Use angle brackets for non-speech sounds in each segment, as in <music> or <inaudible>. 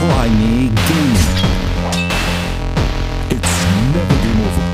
Tiny Gaming. It's never game over.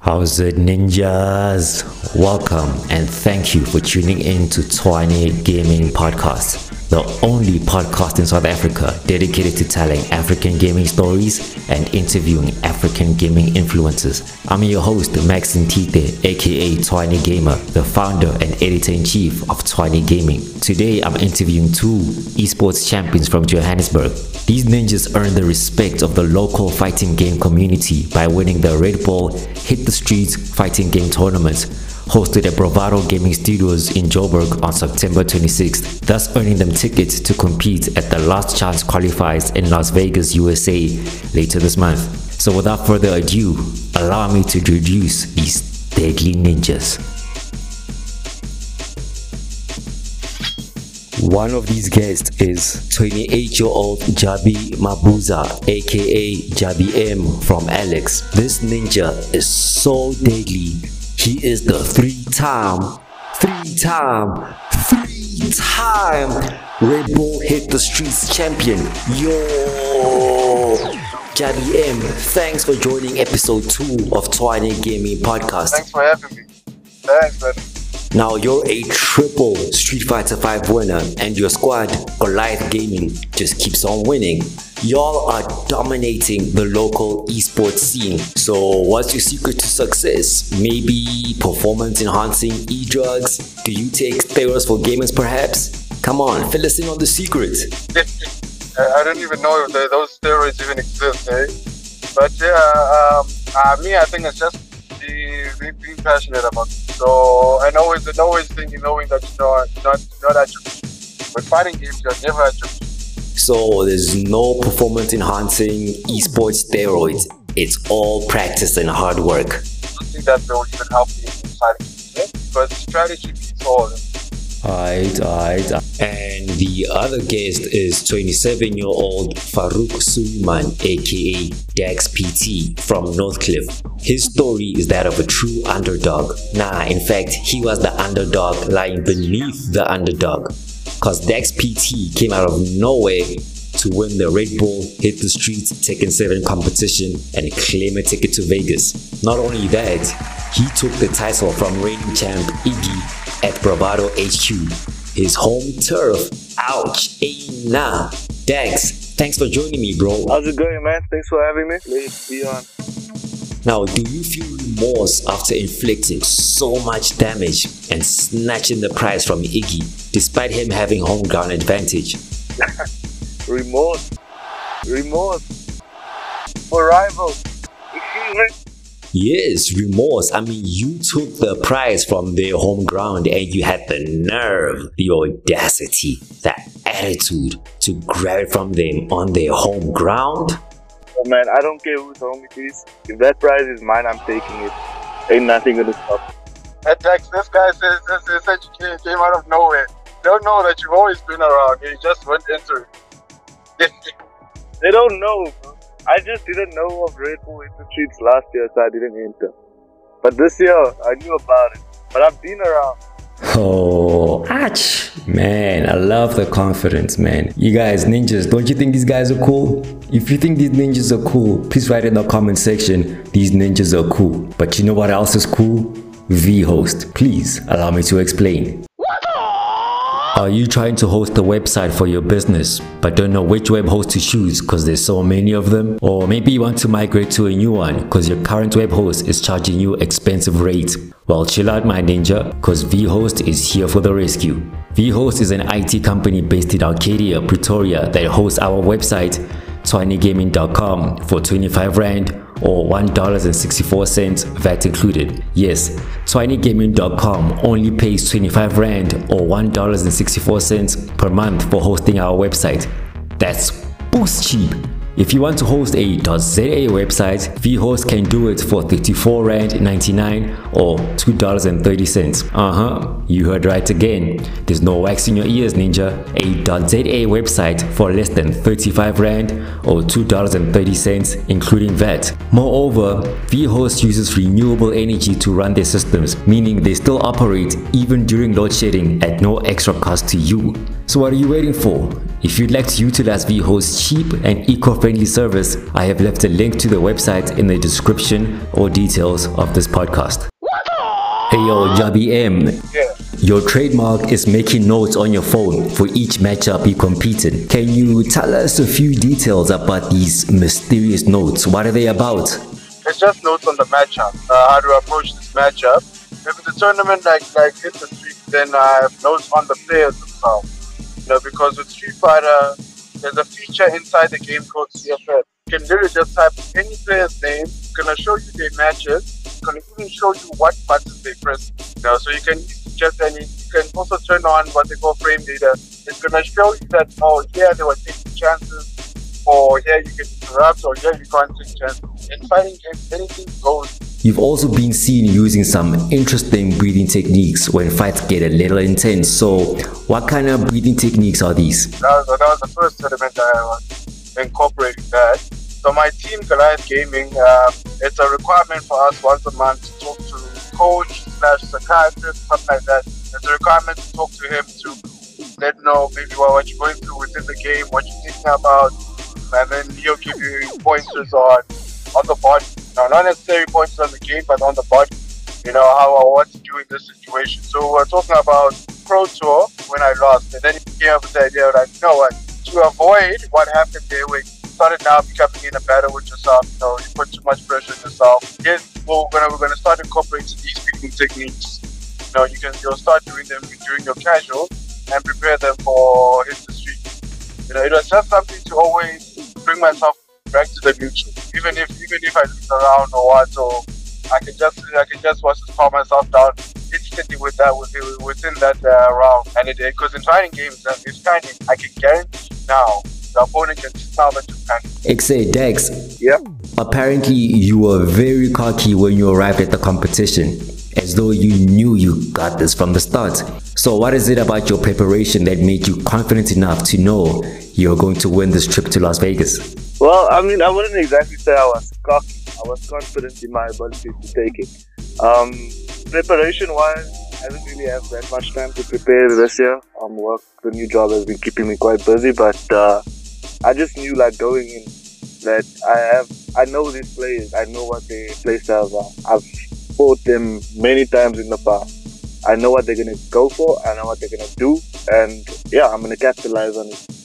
How's it, ninjas? Welcome and thank you for tuning in to Tiny Gaming Podcast, the only podcast in South Africa dedicated to telling African gaming stories and interviewing African gaming influencers. I'm your host, Max Ntite, aka Tiny Gamer, the founder and editor in chief of Tiny Gaming. Today, I'm interviewing two esports champions from Johannesburg. These ninjas earned the respect of the local fighting game community by winning the Red Bull Hit the Streets fighting game tournament hosted at Bravado Gaming Studios in Joburg on September 26th, thus earning them tickets to compete at the Last Chance qualifiers in Las Vegas, USA later this month. So without further ado, allow me to introduce these deadly ninjas. One of these guests is 28 year old Jabi Mabuza, aka Jabi M from Alex. This ninja is so deadly. He is the three time, three time, three time Red Bull Hit the Streets champion. Yo! Jabi M, thanks for joining episode 2 of Twine Gaming Podcast. Thanks for having me. Thanks, man. Now you're a triple Street Fighter 5 winner and your squad, Goliath Gaming, just keeps on winning. Y'all are dominating the local esports scene. So what's your secret to success? Maybe performance enhancing e-drugs? Do you take steroids for gamers perhaps? Come on, fill us in on the secret. I don't even know if those steroids even exist, eh? But yeah, um, uh, me, I think it's just be, be, being passionate about it. So, and always, and always thinking, knowing that you know, not, not at your. With fighting games, you're never at your. So there's no performance enhancing esports steroids. It's all practice and hard work. I don't think that will even help me in fighting eh? Because strategy beats all. Alright, alright. And the other guest is 27 year old Farouk Suleiman, aka Dax PT from Northcliffe. His story is that of a true underdog. Nah, in fact, he was the underdog lying beneath the underdog. Cause Dax PT came out of nowhere to win the Red Bull Hit the Streets Tekken 7 competition and claim a ticket to Vegas. Not only that, he took the title from reigning champ Iggy at Bravado HQ, his home turf. Ouch, ain't nah. Dax, thanks for joining me, bro. How's it going, man? Thanks for having me. Please be on. Now, do you feel remorse after inflicting so much damage and snatching the prize from Iggy, despite him having home ground advantage? <laughs> Remorse. Remorse. For rivals. Yes, remorse. I mean, you took the prize from their home ground and you had the nerve, the audacity, the attitude to grab it from them on their home ground. Oh, man, I don't care who told me this. If that prize is mine, I'm taking it. Ain't nothing gonna stop. me. At Dex, this guy says this, this said you came, came out of nowhere. They Don't know that you've always been around. You just went into it. <laughs> They don't know, bro. I just didn't know of Red Bull in last year, so I didn't enter. But this year, I knew about it. But I've been around. Oh, ouch. Man, I love the confidence, man. You guys, ninjas, don't you think these guys are cool? If you think these ninjas are cool, please write in the comment section, these ninjas are cool. But you know what else is cool? V-Host. Please allow me to explain. Are you trying to host a website for your business but don't know which web host to choose because there's so many of them? Or maybe you want to migrate to a new one because your current web host is charging you expensive rates? Well, chill out my ninja because vHost is here for the rescue. vHost is an IT company based in Arcadia, Pretoria that hosts our website tinygaming.com for 25 rand or $1.64 VAT included. Yes, tinygaming.com only pays 25 rand or $1.64 per month for hosting our website. That's boost cheap. If you want to host a .za website, vHost can do it for 34 Rand 99 or $2.30. Uh-huh, you heard right again. There's no wax in your ears, ninja. A .za website for less than 35 Rand or $2.30 including VAT. Moreover, vHost uses renewable energy to run their systems, meaning they still operate even during load shedding at no extra cost to you. So what are you waiting for? If you'd like to utilize vHost's cheap and eco-friendly service, I have left a link to the website in the description or details of this podcast. Hey yo, Jabi M. Yeah. Your trademark is making notes on your phone for each matchup you compete in. Can you tell us a few details about these mysterious notes? What are they about? It's just notes on the matchup, uh, how to approach this matchup. If it's a tournament like like street, then I have notes on the players themselves. You know, because with Street Fighter, there's a feature inside the game called CFN. You can literally just type any player's name, it's gonna show you their matches, it's gonna even show you what buttons they press. You know, so you can just any you can also turn on what they call frame data. It's gonna show you that oh here they were taking chances or here you can interrupt or here you can't take chances. In fighting games anything goes. You've also been seen using some interesting breathing techniques when fights get a little intense. So, what kind of breathing techniques are these? That was, that was the first tournament I was incorporating that. So my team, Goliath Gaming, um, it's a requirement for us once a month to talk to coach slash psychiatrist, something like that. It's a requirement to talk to him to let know maybe what, what you're going through within the game, what you're thinking about, and then he'll give you pointers on on the body. Now, not necessarily points on the game, but on the body. You know how I what to do in this situation. So we're talking about Pro Tour when I lost, and then he came up with the idea like, you know what? To avoid what happened there, you started now becoming in a battle with yourself. You know, you put too much pressure on yourself. Yes, well, we're gonna we're gonna start incorporating these breathing techniques. You know, you can you'll start doing them during your casual and prepare them for hit the street. You know, it was just something to always bring myself back to the neutral. Even if even if I lose around or what, or I can just I can just watch to calm myself down instantly with that with, within that uh, round. And it because in fighting games, uh, it's kind of I can guarantee now the opponent can smell that you can. XA Dex, Yep. apparently you were very cocky when you arrived at the competition, as though you knew you got this from the start. So, what is it about your preparation that made you confident enough to know you're going to win this trip to Las Vegas? Well, I mean, I wouldn't exactly say I was cocky. I was confident in my ability to take it. Um, preparation wise, I didn't really have that much time to prepare this year. Um, work, the new job has been keeping me quite busy, but uh, I just knew, like, going in that I have, I know these players, I know what their play styles are. I've fought them many times in the past. I know what they're gonna go for, I know what they're gonna do, and yeah, I'm gonna capitalize on it.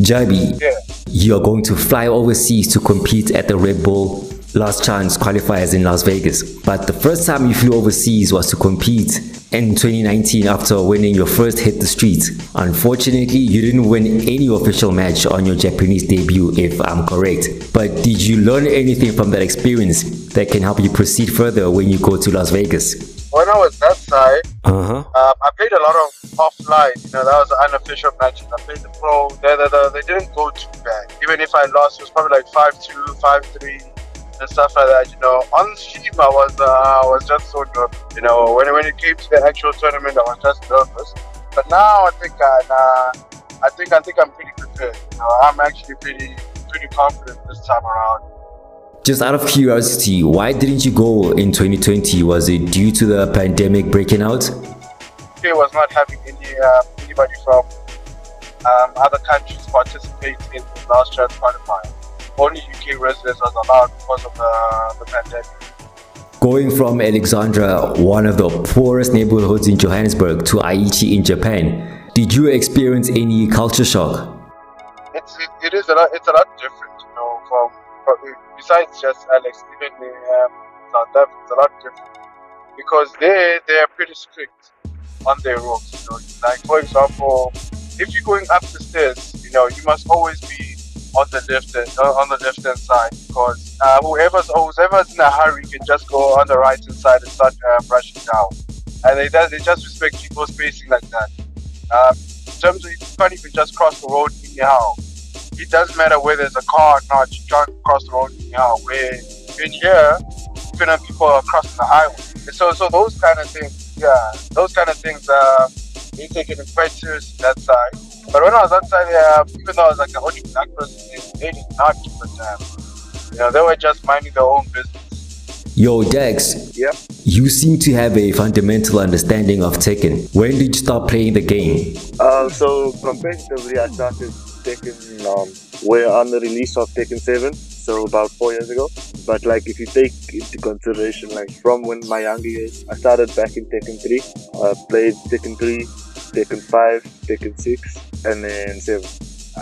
Jabi, Yeah. you're going to fly overseas to compete at the Red Bull Last Chance qualifiers in Las Vegas. But the first time you flew overseas was to compete in 2019 after winning your first hit the streets. Unfortunately, you didn't win any official match on your Japanese debut, if I'm correct. But did you learn anything from that experience that can help you proceed further when you go to Las Vegas? When I was that side, Uh huh. um, I played a lot of offline. You know, that was an unofficial matches. I played the pro. They, they, they, they didn't go too bad. Even if I lost, it was probably like 5-2, 5-3 and stuff like that. You know, on stream, I was uh, I was just so nervous. You know, when when it came to the actual tournament, I was just nervous. But now I think I, uh, I think I think I'm pretty prepared. You know, I'm actually pretty pretty confident this time around. Just out of curiosity, why didn't you go in 2020? Was it due to the pandemic breaking out? UK was not having any uh, anybody from um, other countries participate in the last chance qualifier. Only UK residents was allowed because of the, the pandemic. Going from Alexandra, one of the poorest neighborhoods in Johannesburg, to Aichi in Japan, did you experience any culture shock? It's it, it is a lot. It's a lot different, you know. From, from besides just Alex, even in um, South Africa, it's a lot different because they they are pretty strict on their rules. You know, like for example, if you're going up the stairs, you know, you must always be on the left hand, uh, on the left hand side because uh, whoever's whoever's in a hurry can just go on the right hand side and start uh, brushing down, and they they just respect people's spacing like that. Um, in terms of you can't even just cross the road anyhow. It doesn't matter where there's a car or not. You can't cross the road now. Where in here, even if people are crossing the highway. And so, so those kind of things, yeah, those kind of things, uh, they take it quite serious that side. But when I was outside there, even though I was like the only black person, they did not give a damn. You know, they were just minding their own business. Yo, Dex, Yep. you seem to have a fundamental understanding of Tekken. When did you start playing the game? Uh, so competitively, I started Tekken um, where on the release of Tekken 7, so about four years ago. But like, if you take into consideration, like from when my younger years, I started back in Tekken 3. I played Tekken 3, Tekken 5, Tekken 6, and then 7.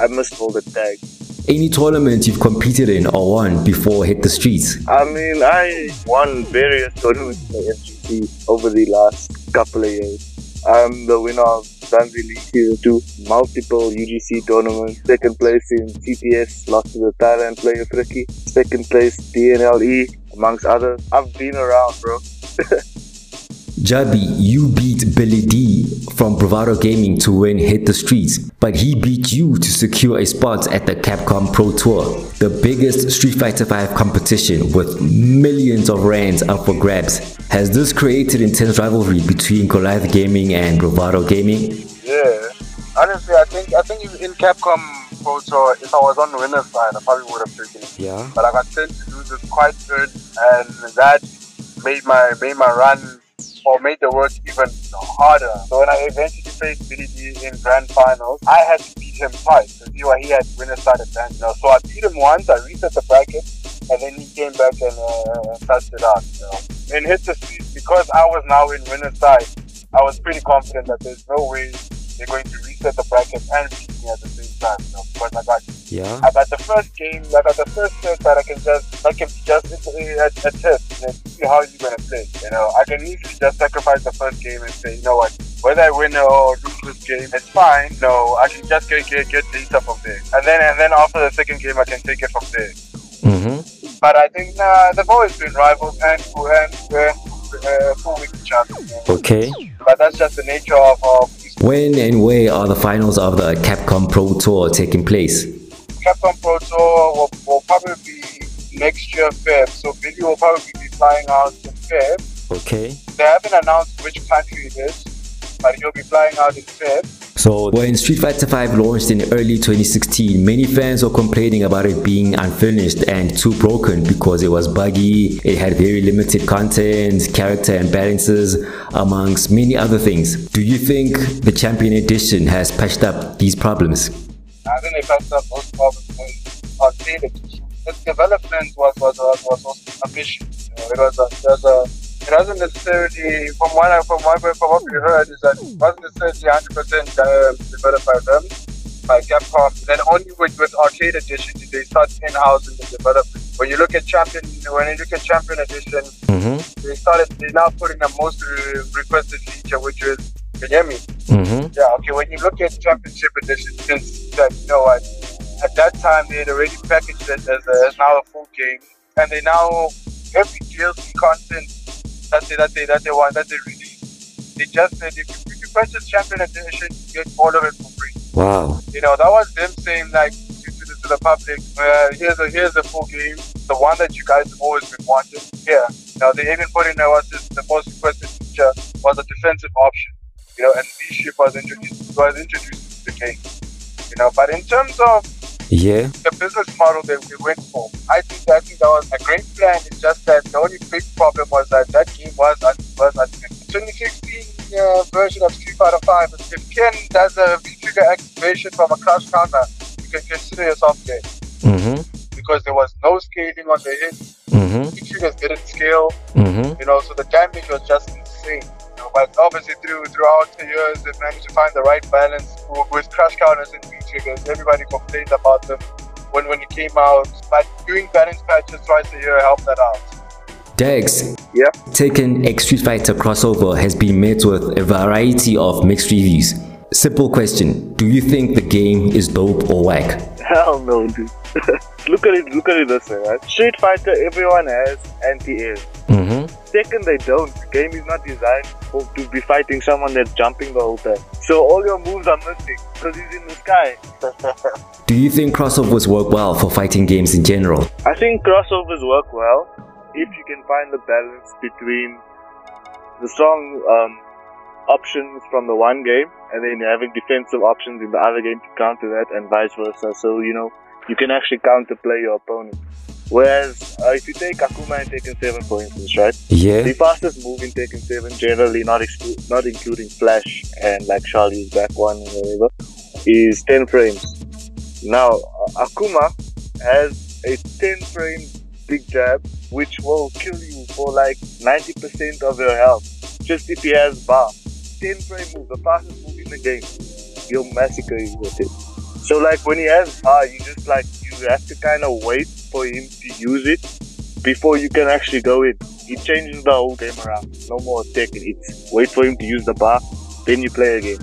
I must hold the tags. Any tournament you've competed in or won before hit the streets? I mean, I won various tournaments in the MGC over the last couple of years. I'm the winner of Zanzi League Season 2, multiple UGC tournaments, second place in TTS, lost to the Thailand player Friki, second place DNLE, amongst others. I've been around, bro. <laughs> Jabi, you beat Billy D from Bravado Gaming to win Hit the Streets, but he beat you to secure a spot at the Capcom Pro Tour, the biggest Street Fighter V competition with millions of rands up for grabs. Has this created intense rivalry between Goliath Gaming and Bravado Gaming? Yeah. Honestly, I think I think in Capcom Pro Tour, if I was on the winner's side, I probably would have taken it. Yeah. But I got sent to do this quite good, and that made my made my run or made the work even harder. So when I eventually faced Billy D in grand finals, I had to beat him twice see why he had winner's side advantage. Know, so I beat him once, I reset the bracket, and then he came back and uh, touched it out. You know. Hit the street because I was now in winner's side. I was pretty confident that there's no way they're going to reset the bracket and beat me at the same time. You know, because I got Yeah. I got the first game, I got the first test that I can just, I can just a, a test and see how you're gonna play. You know, I can easily just sacrifice the first game and say, you know what, whether I win or lose this game, it's fine. No, I can just get get get data from there, and then and then after the second game, I can take it from there. Mm-hmm. But I think nah, they've always been rivals and and and uh, full with each other. Okay. But that's just the nature of, of. When and where are the finals of the Capcom Pro Tour taking place? Capcom Pro Tour will, will probably be next year Feb. So Billy will probably be flying out in Feb. Okay. They haven't announced which country it is, but he'll be flying out in Feb. So when Street Fighter V launched in early 2016, many fans were complaining about it being unfinished and too broken because it was buggy, it had very limited content, character imbalances, amongst many other things. Do you think the Champion Edition has patched up these problems? I think they passed up those problems with arcade Its development was was was, was also ambitious. You know, it was a, it was a it wasn't necessarily from what I from what from what we heard is that it wasn't necessarily hundred percent uh, developed by them by Capcom. Then only with, with Arcade Edition did they start in house in the development. When you look at Champion when you look at Champion Edition, Mm-hmm. they started they now putting the most re- requested feature which is you hear me? Mm-hmm. Yeah, okay. When you look at Championship Edition, since that you know what, at that time they had already packaged it as, a, as now a full game, and they now every DLC content that they that they that they want that they release, they just said if you, if you purchase Champion Edition, you get all of it for free. Wow. You know that was them saying like to, to, the, to the public, uh, here's a here's a full game, the one that you guys have always been wanting. Yeah. Now they even put in there was this, the most requested feature was a defensive option you know, and leadership was introduced was introduced to the game. You know, but in terms of Yeah. the business model that we went for, I think I think that was a great plan. It's just that the only big problem was that that game was was unfinished. 2016 uh, version of Street Fighter 5. If Ken does a V-trigger activation from a crush counter, you can consider yourself dead Mm-hmm. because there was no scaling on the hit. Mm-hmm. V-triggers didn't scale. Mm-hmm. You know, so the damage was just insane. You know, but obviously through throughout the years, they managed to find the right balance with, with crush counters and V triggers. Everybody complained about them when when it came out, but doing balance patches twice a year helped that out. Dex, Yep. Tekken X Street Fighter crossover has been met with a variety of mixed reviews. Simple question Do you think the game is dope or whack? Hell no, dude. <laughs> look at it. Look at it this way, right? Street Fighter, everyone has anti-air. Mm-hmm. Second, they don't. The game is not designed for, to be fighting someone that's jumping the whole time. So all your moves are missing because he's in the sky. <laughs> Do you think crossovers work well for fighting games in general? I think crossovers work well if you can find the balance between the strong um, options from the one game and then having defensive options in the other game to counter that and vice versa. So, you know, you can actually counterplay your opponent. Whereas uh, if you take Akuma and Tekken 7 for instance, right? Yeah. The fastest move in Tekken 7, generally not exclu- not including Flash and like Charlie's back one and whatever, is 10 frames. Now, uh, Akuma has a 10 frame big jab, which will kill you for like 90% of your health, just if he has bar. 10 frame move, the fastest move in the game. He'll massacre you with it. So like when he has bar, you just like, you have to kind of wait for him to use it before you can actually go in. He changes the whole game around. No more. It's wait for him to use the bar, then you play again.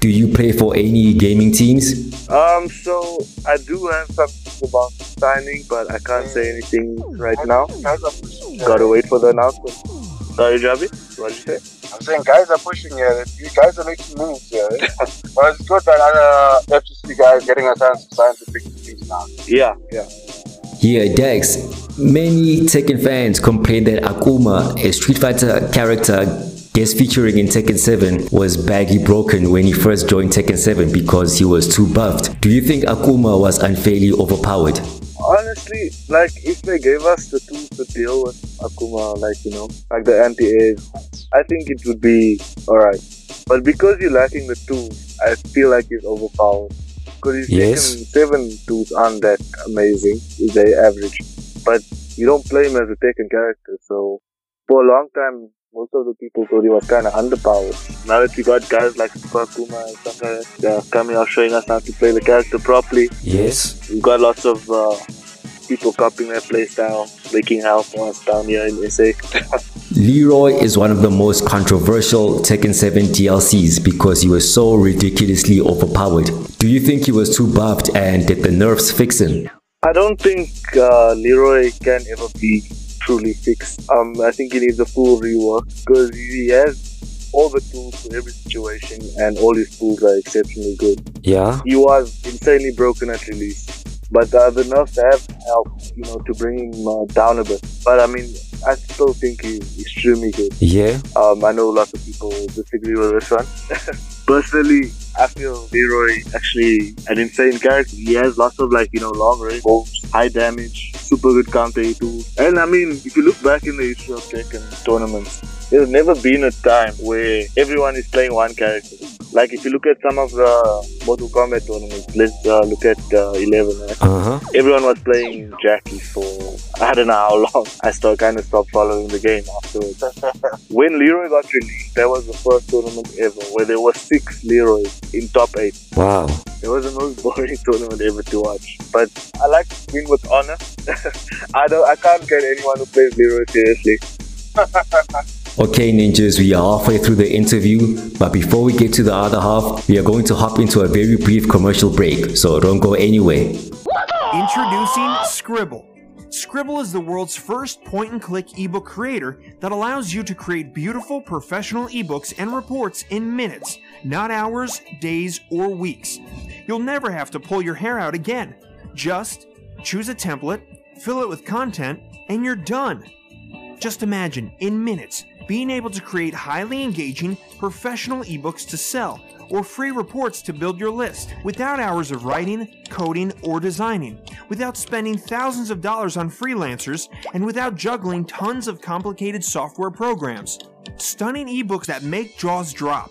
Do you play for any gaming teams? Um, so I do have something about signing, but I can't say anything right now. Guys are pushing. yeah. Gotta wait for the announcement. Sorry, Javi. What did you say? I'm saying guys are pushing here. You guys are making moves here. <laughs> but it's good that uh, FGC guys getting a chance to sign to big teams now. Yeah, yeah. Yeah, Dex. Many Tekken fans complain that Akuma, a Street Fighter character guest featuring in Tekken 7, was baggy broken when he first joined Tekken 7 because he was too buffed. Do you think Akuma was unfairly overpowered? Honestly, like if they gave us the tools to deal with Akuma, like you know, like the anti-air, I think it would be alright. But because you're lacking the tools, I feel like he's overpowered. Because his Yes. Tekken 7 tools aren't that amazing, if they average. But you don't play him as a Tekken character, so for a long time, most of the people thought he was kind of underpowered. Now that we got guys like Super Akuma and stuff like that, coming out showing us how to play the character properly. Yes. We've got lots of uh, people copying their playstyle, making hell for us down here in SA. <laughs> Leroy is one of the most controversial Tekken 7 DLCs because he was so ridiculously overpowered. Do you think he was too buffed and did the nerfs fix him? I don't think uh, Leroy can ever be truly fixed. Um, I think he needs a full rework because he has all the tools for every situation and all his tools are exceptionally good. Yeah. He was insanely broken at release, but uh, the nerfs have helped, you know, to bring him uh, down a bit. But I mean, I still think he's extremely good. Yeah. Um, I know lots of people disagree with this one. <laughs> Personally, I feel Leroy actually an insane character. He has lots of like you know long range high damage, super good counter tools. And I mean, if you look back in the history of Tekken tournaments, there's never been a time where everyone is playing one character. Like if you look at some of the Mortal Kombat tournaments, let's uh, look at uh, 11. Right? Uh huh. everyone was playing Jacqui for <laughs> I don't know how long. I still kind of stopped following the game afterwards. <laughs> when Leroy got released, that was the first tournament ever where there were six Leroys in top eight. Wow. It was the most <laughs> boring tournament ever to watch. But I like to win with honor. I don't. I can't get anyone who plays Leroy seriously. Okay, ninjas, we are halfway through the interview, but before we get to the other half, we are going to hop into a very brief commercial break, so don't go anywhere. Introducing Sqribble. Sqribble is the world's first point and click ebook creator that allows you to create beautiful professional ebooks and reports in minutes, not hours, days, or weeks. You'll never have to pull your hair out again. Just choose a template, fill it with content, and you're done. Just imagine, in minutes, being able to create highly engaging, professional ebooks to sell or free reports to build your list without hours of writing, coding, or designing, without spending thousands of dollars on freelancers, and without juggling tons of complicated software programs. Stunning ebooks that make jaws drop.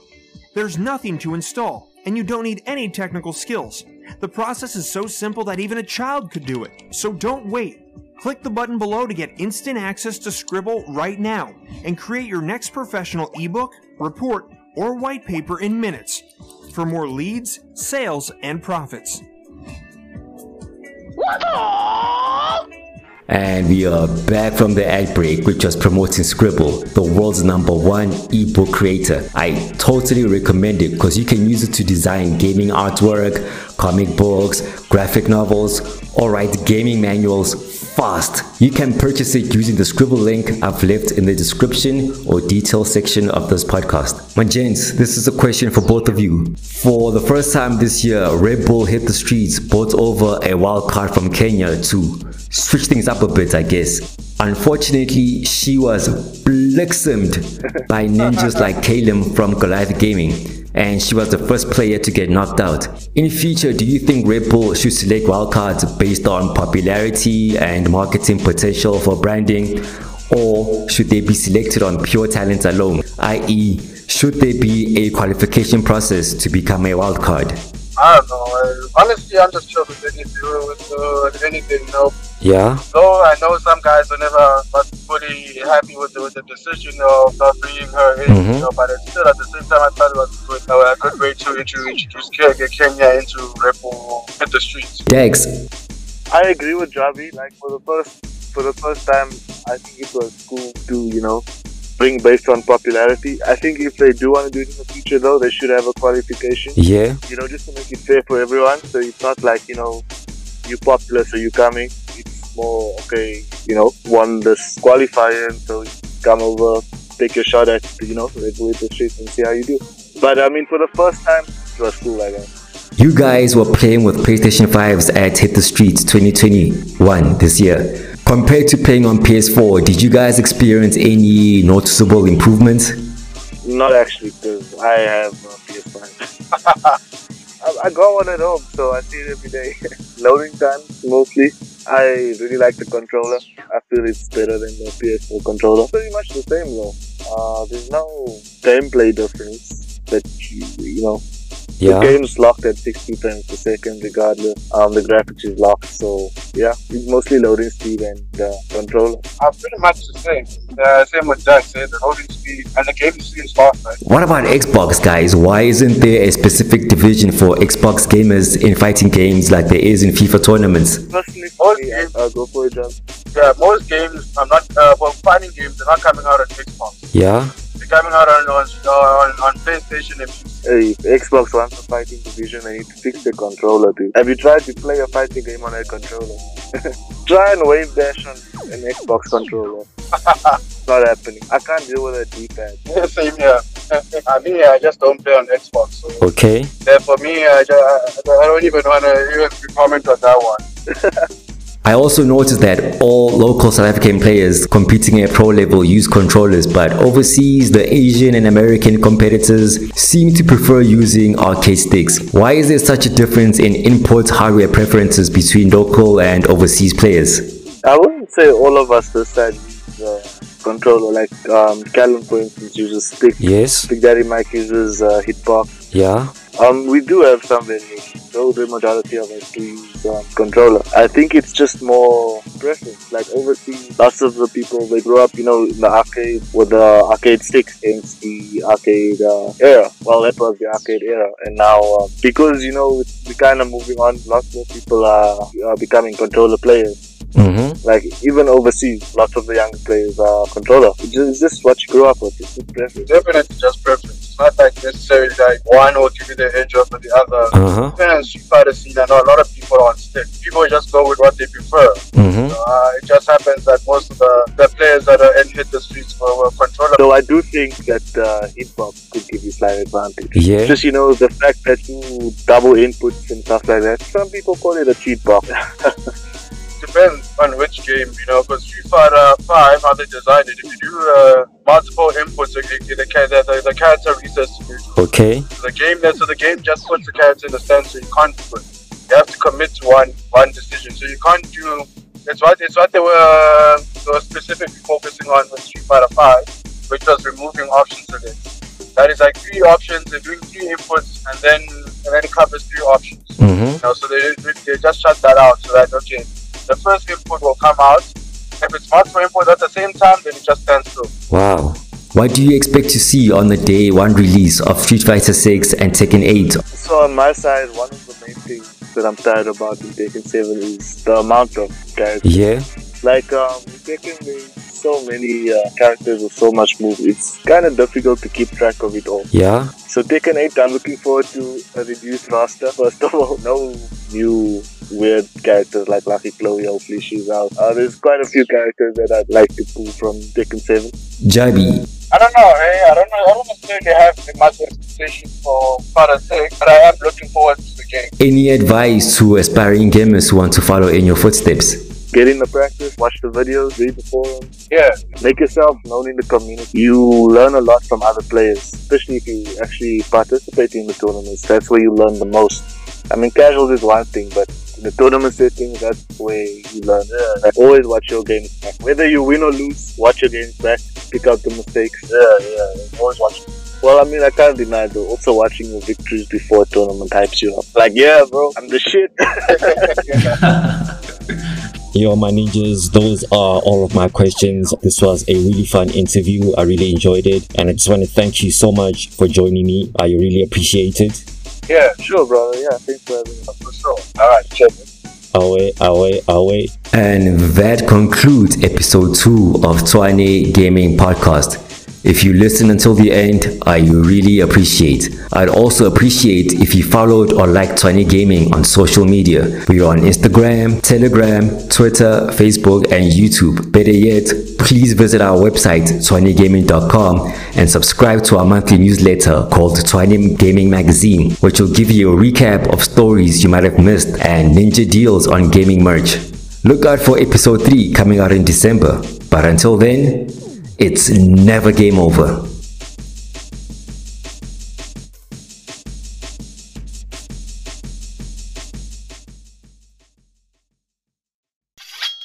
There's nothing to install, and you don't need any technical skills. The process is so simple that even a child could do it. So don't wait. Click the button below to get instant access to Sqribble right now and create your next professional ebook, report, or white paper in minutes for more leads, sales, and profits. And we are back from the ad break, which was promoting Sqribble, the world's number one ebook creator. I totally recommend it because you can use it to design gaming artwork, comic books, graphic novels, or write gaming manuals fast. You can purchase it using the Sqribble link I've left in the description or detail section of this podcast. My gents, this is a question for both of you. For the first time this year, Red Bull hit the streets, bought over a wild card from Kenya to switch things up a bit, I guess. Unfortunately, she was blixemed by ninjas like Kalem from Goliath Gaming, and she was the first player to get knocked out. In future, do you think Red Bull should select wildcards based on popularity and marketing potential for branding, or should they be selected on pure talent alone, i.e., should there be a qualification process to become a wildcard? I don't know. Honestly, I'm just chill with anything. With, uh, anything, know. Yeah. Though I know some guys were never but fully happy with the, with the decision of not bringing her in, Mhm. you know, but it's still at the same time I thought it was good, uh, a good way to introduce, introduce Ke- Kenya into Red Bull hit the streets. Dex, I agree with Javi. Like for the first for the first time, I think it was cool to you know bring based on popularity. I think if they do want to do it in the future, though, they should have a qualification. yeah, You know, just to make it fair for everyone. So it's not like you know you're popular, so you're coming. More okay. You know, won this qualifier, so come over, take your shot at you know Red Bull the streets and see how you do. But I mean, for the first time, it was cool. I guess. You guys were playing with PlayStation 5s at Hit the Streets 2021 this year. Compared to playing on PS4, did you guys experience any noticeable improvements? Not actually, because I have a PS5. <laughs> I, I got one at home, so I see it every day. <laughs> Loading time, mostly. I really like the controller. I feel it's better than the PS4 controller. Pretty much the same though. Uh, there's no gameplay difference that you, you know. The game's locked at 60 frames per second regardless. Um, the graphics is locked, so yeah, it's mostly loading speed and uh, controller. I'm pretty much the same. Uh, same with Jack said, the loading speed and the game seems fast, right? What about Xbox, guys? Why isn't there a specific division for Xbox gamers in fighting games like there is in FIFA tournaments? Personally, for me, Okay. I'll go for it, John. Yeah, most games are not, uh, well, fighting games, they're not coming out on Xbox. Yeah? They're coming out on, on, on, on PlayStation and Hey, if Xbox wants a fighting division, they need to fix the controller, dude. Have you tried to play a fighting game on a controller? <laughs> Try and wave dash on an Xbox controller. it's <laughs> not happening. I can't deal with a D-pad. Yeah, same here. <laughs> I mean, I just don't play on Xbox. So Okay. yeah, for me, I, ju- I, I don't even want to even comment on that one. I also noticed that all local South African players competing at pro level use controllers, but overseas, the Asian and American competitors seem to prefer using arcade sticks. Why is there such a difference in input hardware preferences between local and overseas players? I wouldn't say all of us this side use the controller. Like um, Callum, for instance, uses stick. Yes. Big Daddy Mike uses uh, hitbox. Yeah. Um, we do have some variations, though the majority of us do use um, controller. I think it's just more preference. Like overseas, lots of the people they grew up, you know, in the arcade with the arcade sticks, hence the arcade uh, era. Well, that was the arcade era, and now uh, because you know we're kind of moving on, lots more people are, are becoming controller players. Mm-hmm. Like even overseas, lots of the younger players are controller. It's just, it's just what you grew up with. It's just preference. Definitely just preference. It's not like necessarily like one will give you the edge over the other. Uh-huh. Even in Street Fighter scene, I know a lot of people are on stick. People just go with what they prefer. Mm-hmm. Uh, it just happens that most of the, the players that are in hit the streets were, were controller. So I do think that uh, hitbox could give you slight advantage. Yeah. Just you know the fact that you double inputs and stuff like that. Some people call it a cheat box. <laughs> depends on which game, you know, because Street Fighter 5, how they designed it, if you do uh, multiple inputs, it, it, the, ca- the, the, the character resets to. Okay. The game, so the game just puts the character in the stance, so you can't do it. You have to commit to one one decision. So you can't do. It's what it's what they were, they were specifically focusing on with Street Fighter 5, which was removing options with it. That is like three options. They're doing three inputs, and then and then it covers three options. Mm-hmm. You know, so they, they just shut that out so that okay, the first input will come out. If it's multiple inputs at the same time, then it just stands still. Wow. What do you expect to see on the day one release of Street Fighter 6 and Tekken 8? so on my side, one of the main things that I'm tired about in Tekken 7 is the amount of characters. Yeah. Like um, in Tekken, there's so many uh, characters with so much move. It's kind of difficult to keep track of it all. Yeah. So Tekken 8, I'm looking forward to a reduced roster. First of all, no new weird characters like Lucky Chloe hopefully she's out. Uh, there's quite a few characters that I'd like to pull from Tekken 7. Jabi, I don't know, hey, I don't know. I don't necessarily have much expectations for Karate, but I am looking forward to the game. Any advice to aspiring gamers who want to follow in your footsteps? Get in the practice, watch the videos, read the forums, Yeah, make yourself known in the community. You learn a lot from other players, especially if you actually participate in the tournaments. That's where you learn the most. I mean, casuals is one thing, but in the tournament setting, that's where you learn. Like, always watch your games back. Whether you win or lose, watch your games back, pick out the mistakes. Yeah, yeah, always watch. Well, I mean, I can't deny though. Also, watching your victories before a tournament hypes you up. Like, yeah, bro, I'm the shit. <laughs> Yo, my ninjas, those are all of my questions. This was a really fun interview. I really enjoyed it. And I just want to thank you so much for joining me. I really appreciate it. yeah, sure, brother. Yeah, thanks for having me. for sure. All right, check. Away, away, away. And that concludes episode two of Twane Gaming Podcast. If you listen until the end, I really appreciate. I'd also appreciate if you followed or liked Tiny Gaming on social media. We are on Instagram, Telegram, Twitter, Facebook, and YouTube. Better yet, please visit our website, twinygaming.com, and subscribe to our monthly newsletter called Twine Gaming Magazine, which will give you a recap of stories you might have missed and ninja deals on gaming merch. Look out for episode 3 coming out in December. But until then, it's never game over.